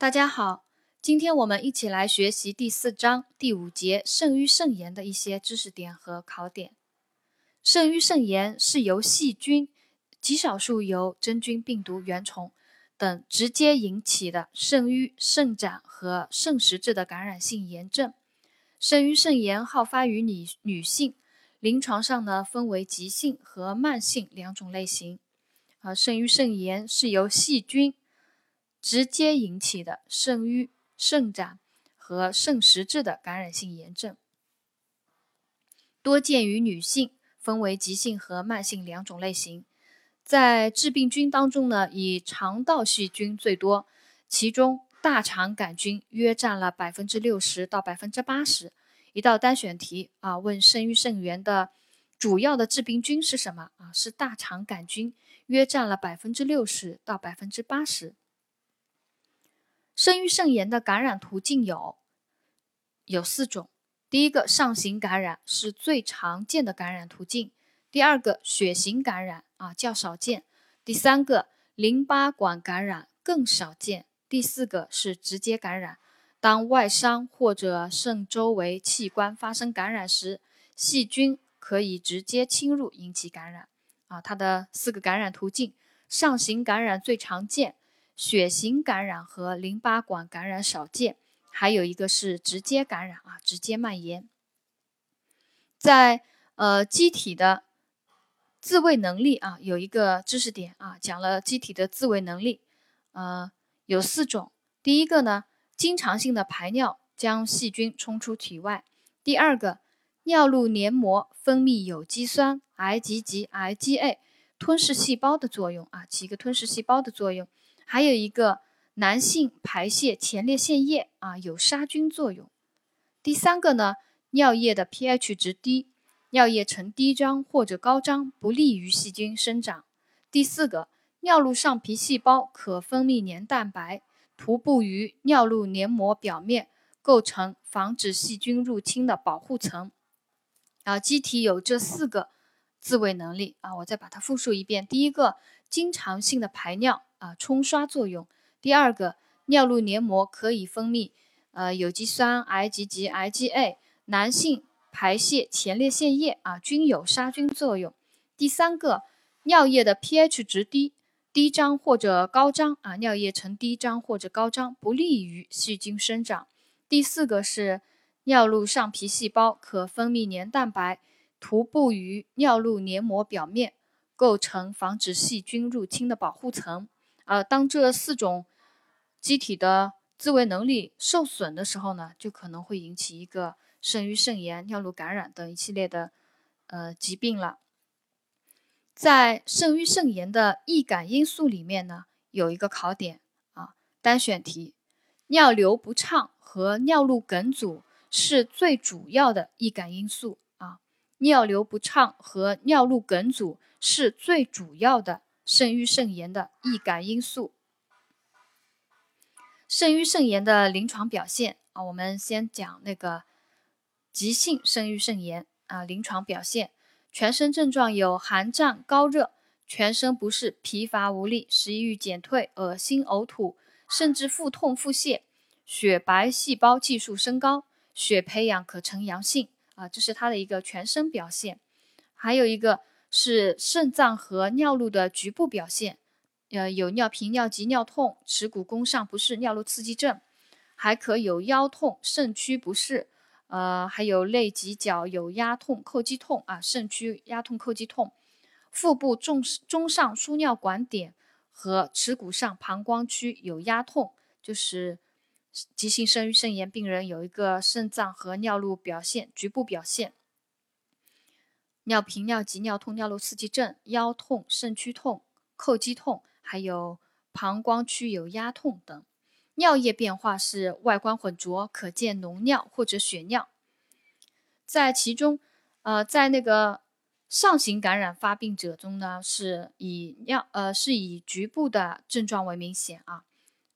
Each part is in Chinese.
大家好，今天我们一起来学习第四章第五节肾盂肾炎的一些知识点和考点。肾盂肾炎是由细菌、极少数由真菌、病毒、原虫等直接引起的肾盂、肾盏和肾实质的感染性炎症。肾盂肾炎好发于女女性，临床上呢分为急性和慢性两种类型。啊，肾盂肾炎是由细菌。直接引起的肾盂、肾盏和肾实质的感染性炎症，多见于女性，分为急性和慢性两种类型。在致病菌当中呢，以肠道细菌最多，其中大肠杆菌约占了百分之六十到百分之八十。一道单选题啊，问肾盂肾炎的主要的致病菌是什么啊？是大肠杆菌，约占了百分之六十到百分之八十。肾盂肾炎的感染途径有有四种。第一个，上行感染是最常见的感染途径；第二个，血型感染啊较少见；第三个，淋巴管感染更少见；第四个是直接感染。当外伤或者肾周围器官发生感染时，细菌可以直接侵入引起感染。啊，它的四个感染途径，上行感染最常见。血型感染和淋巴管感染少见，还有一个是直接感染啊，直接蔓延。在呃机体的自卫能力啊，有一个知识点啊，讲了机体的自卫能力，呃有四种。第一个呢，经常性的排尿将细菌冲出体外；第二个，尿路黏膜分泌有机酸 IgG、IgA，吞噬细胞的作用啊，起一个吞噬细胞的作用。还有一个男性排泄前列腺液啊，有杀菌作用。第三个呢，尿液的 pH 值低，尿液呈低张或者高张，不利于细菌生长。第四个，尿路上皮细胞可分泌黏蛋白，涂布于尿路黏膜表面，构成防止细菌入侵的保护层。啊，机体有这四个自卫能力啊，我再把它复述一遍。第一个，经常性的排尿。啊，冲刷作用。第二个，尿路黏膜可以分泌呃有机酸 IgG、IgA，男性排泄前列腺液啊，均有杀菌作用。第三个，尿液的 pH 值低，低张或者高张啊，尿液呈低张或者高张，不利于细菌生长。第四个是尿路上皮细胞可分泌黏蛋白，涂布于尿路黏膜表面，构成防止细菌入侵的保护层。呃，当这四种机体的自卫能力受损的时候呢，就可能会引起一个肾盂肾炎、尿路感染等一系列的呃疾病了。在肾盂肾炎的易感因素里面呢，有一个考点啊，单选题：尿流不畅和尿路梗阻是最主要的易感因素啊。尿流不畅和尿路梗阻是最主要的。肾盂肾炎的易感因素。肾盂肾炎的临床表现啊，我们先讲那个急性肾盂肾炎啊，临床表现，全身症状有寒战、高热、全身不适、疲乏无力、食欲减退、恶心、呕吐，甚至腹痛、腹泻，血白细胞计数升高，血培养可呈阳性啊，这是它的一个全身表现。还有一个。是肾脏和尿路的局部表现，呃，有尿频、尿急、尿痛、耻骨弓上不适、尿路刺激症，还可有腰痛、肾区不适，呃，还有肋脊角有压痛、叩击痛啊，肾区压痛、叩击痛，腹部中中上输尿管点和耻骨上膀胱区有压痛，就是急性肾盂肾炎病人有一个肾脏和尿路表现局部表现。尿频、尿急、尿痛、尿路刺激症、腰痛、肾区痛、叩击痛，还有膀胱区有压痛等。尿液变化是外观浑浊，可见脓尿或者血尿。在其中，呃，在那个上行感染发病者中呢，是以尿呃是以局部的症状为明显啊。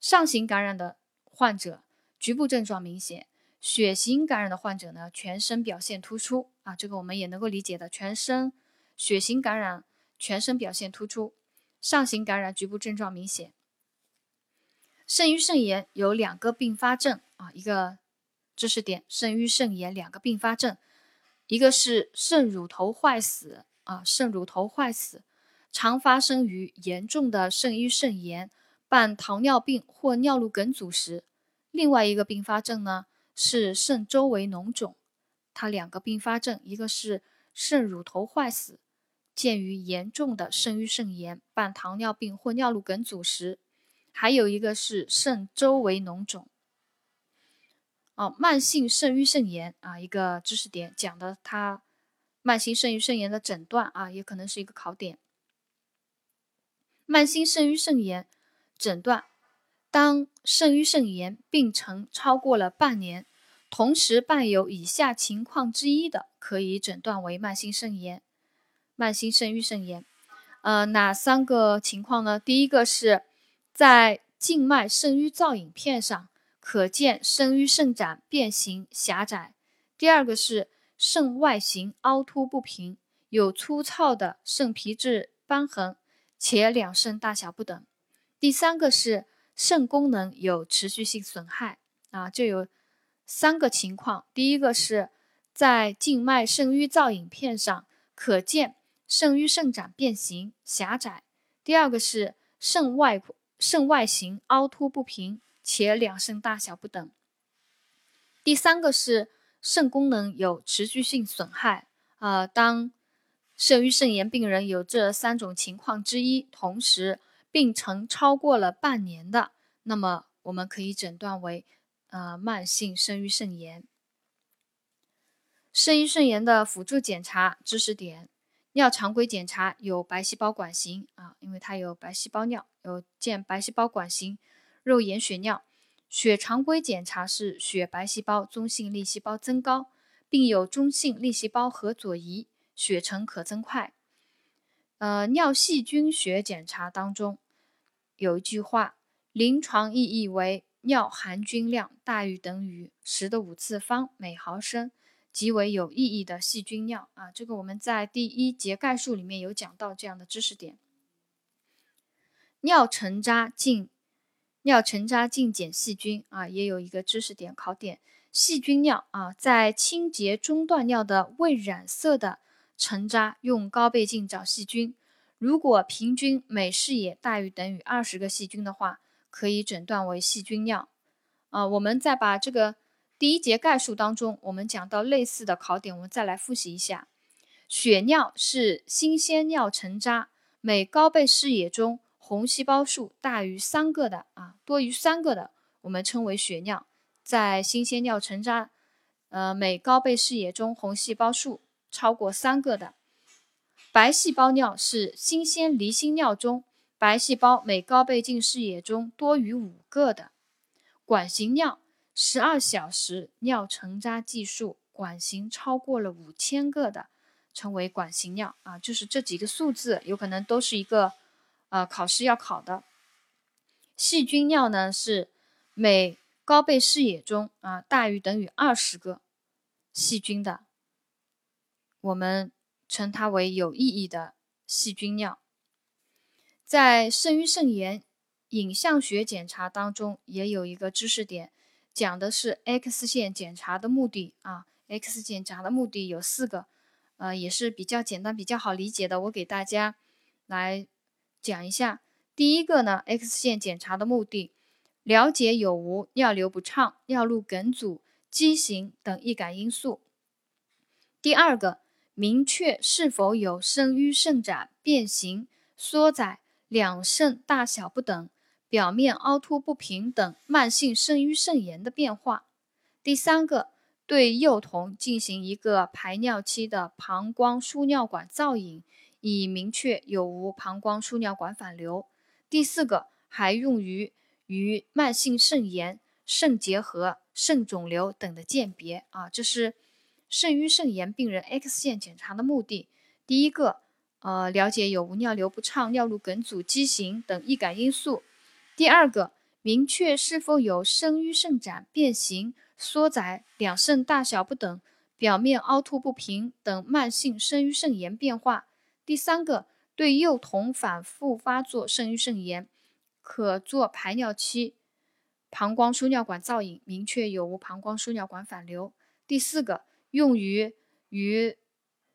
上行感染的患者局部症状明显。血型感染的患者呢，全身表现突出啊，这个我们也能够理解的。全身血型感染，全身表现突出；上行感染，局部症状明显。肾盂肾炎有两个并发症啊，一个知识点：肾盂肾炎两个并发症，一个是肾乳头坏死啊，肾乳头坏死常发生于严重的肾盂肾炎伴糖尿病或尿路梗阻时；另外一个并发症呢是肾周围脓肿。它两个并发症，一个是肾乳头坏死，见于严重的肾盂肾炎伴糖尿病或尿路梗阻时；还有一个是肾周围脓肿。哦，慢性肾盂肾炎啊，一个知识点讲的它慢性肾盂肾炎的诊断啊，也可能是一个考点。慢性肾盂肾炎诊断：当肾盂肾炎病程超过了半年。同时伴有以下情况之一的，可以诊断为慢性肾炎、慢性肾盂肾炎。呃，哪三个情况呢？第一个是在静脉肾盂造影片上可见肾盂肾展变形狭窄；第二个是肾外形凹凸不平，有粗糙的肾皮质瘢痕，且两肾大小不等；第三个是肾功能有持续性损害啊，就有。三个情况，第一个是在静脉肾盂造影片上可见肾盂肾展变形狭窄；第二个是肾外肾外形凹凸不平，且两肾大小不等；第三个是肾功能有持续性损害。啊，当肾盂肾炎病人有这三种情况之一，同时病程超过了半年的，那么我们可以诊断为。呃，慢性肾盂肾炎。肾盂肾炎的辅助检查知识点：尿常规检查有白细胞管型啊，因为它有白细胞尿，有见白细胞管型、肉眼血尿。血常规检查是血白细胞、中性粒细胞增高，并有中性粒细胞核左移，血沉可增快。呃，尿细菌学检查当中有一句话，临床意义为。尿含菌量大于等于十的五次方每毫升，极为有意义的细菌尿啊！这个我们在第一节概述里面有讲到这样的知识点。尿沉渣镜，尿沉渣镜检细菌啊，也有一个知识点考点。细菌尿啊，在清洁中断尿的未染色的沉渣，用高倍镜找细菌。如果平均每视野大于等于二十个细菌的话。可以诊断为细菌尿，啊，我们再把这个第一节概述当中，我们讲到类似的考点，我们再来复习一下。血尿是新鲜尿沉渣，每高倍视野中红细胞数大于三个的啊，多于三个的，我们称为血尿。在新鲜尿沉渣，呃，每高倍视野中红细胞数超过三个的。白细胞尿是新鲜离心尿中。白细胞每高倍镜视野中多于五个的管型尿，十二小时尿沉渣计数管型超过了五千个的，称为管型尿啊。就是这几个数字有可能都是一个呃考试要考的。细菌尿呢是每高倍视野中啊大于等于二十个细菌的，我们称它为有意义的细菌尿。在肾盂肾炎影像学检查当中，也有一个知识点，讲的是 X 线检查的目的啊。X 检查的目的有四个，呃，也是比较简单、比较好理解的。我给大家来讲一下。第一个呢，X 线检查的目的，了解有无尿流不畅、尿路梗阻、畸形等易感因素。第二个，明确是否有肾盂肾展变形、缩窄。两肾大小不等、表面凹凸不平等慢性肾盂肾炎的变化。第三个，对幼童进行一个排尿期的膀胱输尿管造影，以明确有无膀胱输尿管反流。第四个，还用于与慢性肾炎、肾结核、肾肿瘤等的鉴别。啊，这是肾盂肾炎病人 X 线检查的目的。第一个。呃，了解有无尿流不畅、尿路梗阻、畸形等易感因素。第二个，明确是否有肾盂肾展变形、缩窄、两肾大小不等、表面凹凸不平等慢性肾盂肾炎变化。第三个，对幼童反复发作肾盂肾炎，可做排尿期膀胱输尿管造影，明确有无膀胱输尿管反流。第四个，用于与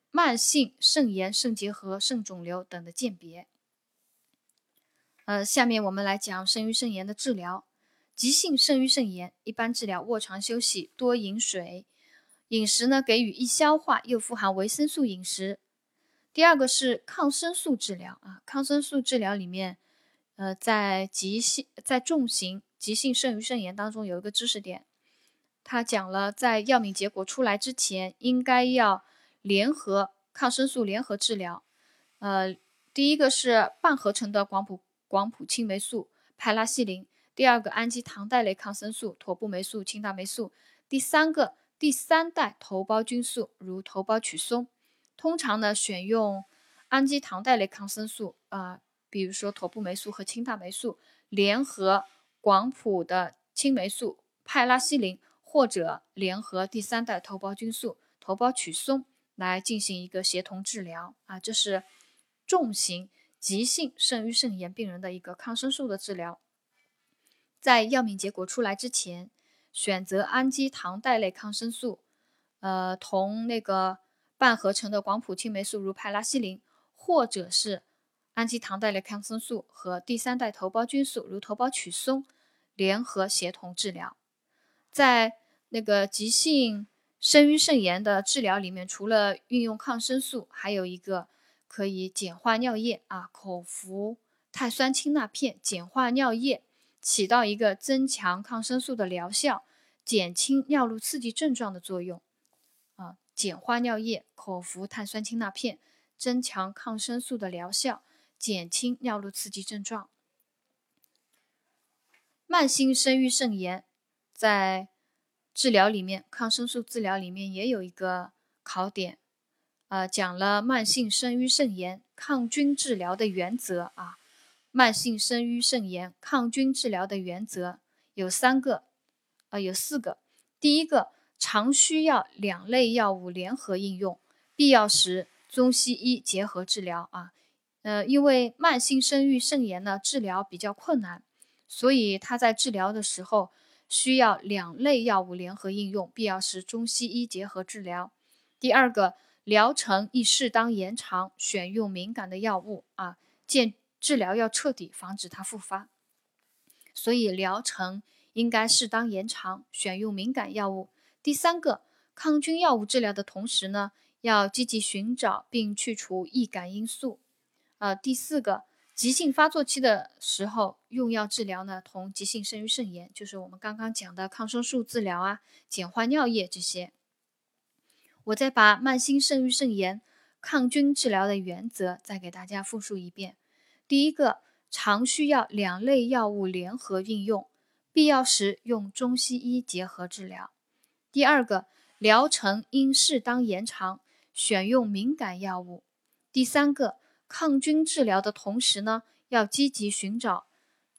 慢性肾炎、肾结核、肾肿瘤等的鉴别。呃，下面我们来讲肾盂肾炎的治疗。急性肾盂肾炎一般治疗卧床休息，多饮水，饮食呢给予易消化又富含维生素饮食。第二个是抗生素治疗啊，抗生素治疗里面，呃，在急性在重型急性肾盂肾炎当中有一个知识点，他讲了在药敏结果出来之前，应该要联合抗生素联合治疗。呃，第一个是半合成的广谱广谱青霉素派拉西林。第二个氨基糖代类抗生素妥布霉素、青大霉素。第三个第三代头孢菌素如头孢曲松。通常呢选用氨基糖代类抗生素啊，比如说妥布霉素和青大霉素联合广谱的青霉素派拉西林，或者联合第三代头孢菌素头孢曲松来进行一个协同治疗啊，这是重型急性肾盂肾炎病人的一个抗生素的治疗。在药敏结果出来之前，选择氨基糖代类抗生素，呃，同那个半合成的广谱青霉素如派拉西林，或者是氨基糖代类抗生素和第三代头孢菌素如头孢曲松联合协同治疗。在那个急性肾盂肾炎的治疗里面，除了运用抗生素，还有一个可以碱化尿液啊，口服碳酸氢钠片碱化尿液。起到一个增强抗生素的疗效、减轻尿路刺激症状的作用。啊，碱化尿液、口服碳酸氢钠片，增强抗生素的疗效，减轻尿路刺激症状。慢性肾盂肾炎在治疗里面，抗生素治疗里面也有一个考点，呃，讲了慢性肾盂肾炎抗菌治疗的原则啊。慢性肾盂肾炎抗菌治疗的原则有三个，呃，有四个。第一个，常需要两类药物联合应用，必要时中西医结合治疗啊。呃，因为慢性肾盂肾炎呢治疗比较困难，所以他在治疗的时候需要两类药物联合应用，必要时中西医结合治疗。第二个，疗程宜适当延长，选用敏感的药物啊，见。治疗要彻底，防止它复发，所以疗程应该适当延长，选用敏感药物。第三个，抗菌药物治疗的同时呢，要积极寻找并去除易感因素。呃，第四个，急性发作期的时候用药治疗呢，同急性肾盂肾炎，就是我们刚刚讲的抗生素治疗啊，碱化尿液这些。我再把慢性肾盂肾炎抗菌治疗的原则再给大家复述一遍。第一个，常需要两类药物联合运用，必要时用中西医结合治疗。第二个，疗程应适当延长，选用敏感药物。第三个，抗菌治疗的同时呢，要积极寻找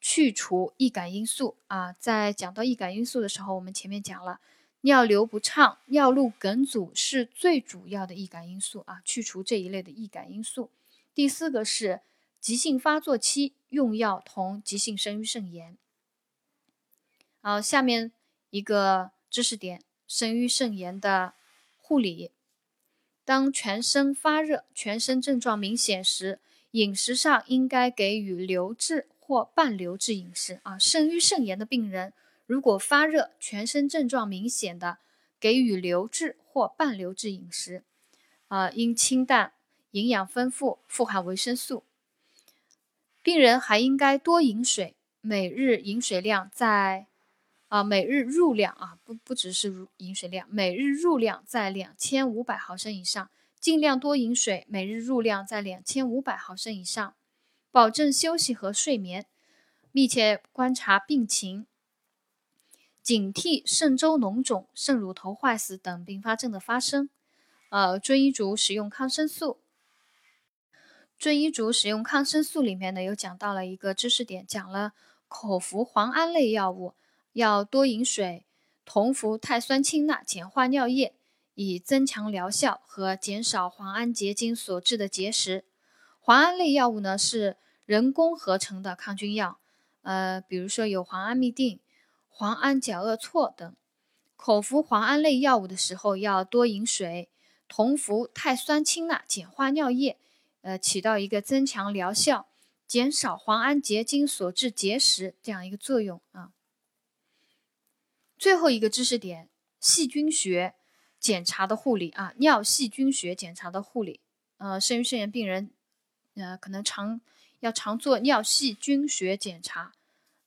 去除易感因素啊。在讲到易感因素的时候，我们前面讲了，尿流不畅、尿路梗阻是最主要的易感因素啊，去除这一类的易感因素。第四个是。急性发作期用药同急性肾盂肾炎。好，下面一个知识点：肾盂肾炎的护理。当全身发热、全身症状明显时，饮食上应该给予流质或半流质饮食。啊，肾盂肾炎的病人如果发热、全身症状明显的，给予流质或半流质饮食。啊，应清淡，营养丰富，富含维生素。病人还应该多饮水，每日饮水量在，啊，每日入量啊，不不只是饮水量，每日入量在两千五百毫升以上，尽量多饮水，每日入量在两千五百毫升以上，保证休息和睡眠，密切观察病情，警惕肾周脓肿、肾乳头坏死等并发症的发生，呃，遵医嘱使用抗生素。遵医嘱使用抗生素里面呢，有讲到了一个知识点，讲了口服磺胺类药物要多饮水，同服碳酸氢钠碱化尿液，以增强疗效和减少磺胺结晶所致的结石。磺胺类药物呢是人工合成的抗菌药，呃，比如说有磺胺嘧啶、磺胺甲恶唑等。口服磺胺类药物的时候要多饮水，同服碳酸氢钠碱化尿液，呃，起到一个增强疗效、减少磺胺结晶所致结石这样一个作用啊。最后一个知识点，细菌学检查的护理啊，尿细菌学检查的护理，呃，肾盂肾炎病人，呃，可能常要常做尿细菌学检查，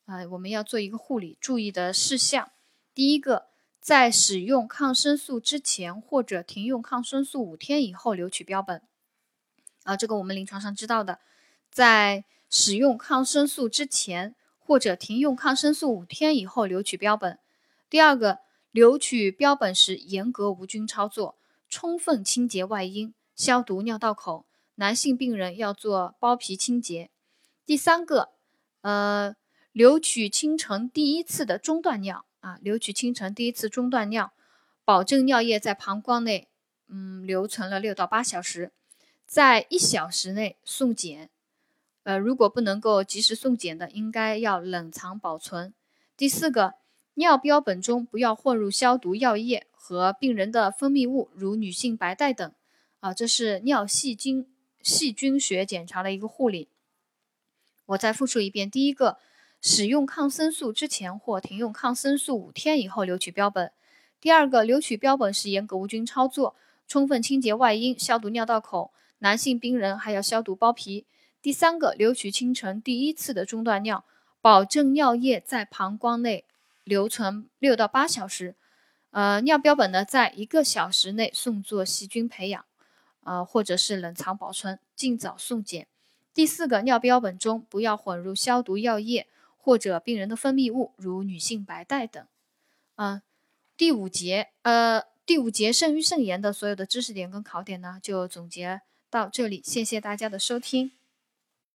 啊，我们要做一个护理注意的事项，第一个。在使用抗生素之前或者停用抗生素五天以后留取标本，啊，这个我们临床上知道的，在使用抗生素之前或者停用抗生素五天以后留取标本。第二个，留取标本时严格无菌操作，充分清洁外阴，消毒尿道口。男性病人要做包皮清洁。第三个，呃，留取清晨第一次的中断尿。啊，留取清晨第一次中断尿，保证尿液在膀胱内，嗯，留存了六到八小时，在一小时内送检。呃，如果不能够及时送检的，应该要冷藏保存。第四个，尿标本中不要混入消毒药液和病人的分泌物，如女性白带等。啊，这是尿细菌细菌学检查的一个护理。我再复述一遍，第一个。使用抗生素之前或停用抗生素五天以后留取标本。第二个，留取标本时严格无菌操作，充分清洁外阴，消毒尿道口。男性病人还要消毒包皮。第三个，留取清晨第一次的中断尿，保证尿液在膀胱内留存六到八小时。呃，尿标本呢，在一个小时内送做细菌培养，呃，或者是冷藏保存，尽早送检。第四个，尿标本中不要混入消毒药液。或者病人的分泌物，如女性白带等。嗯，第五节，呃，第五节肾盂肾炎的所有的知识点跟考点呢，就总结到这里。谢谢大家的收听。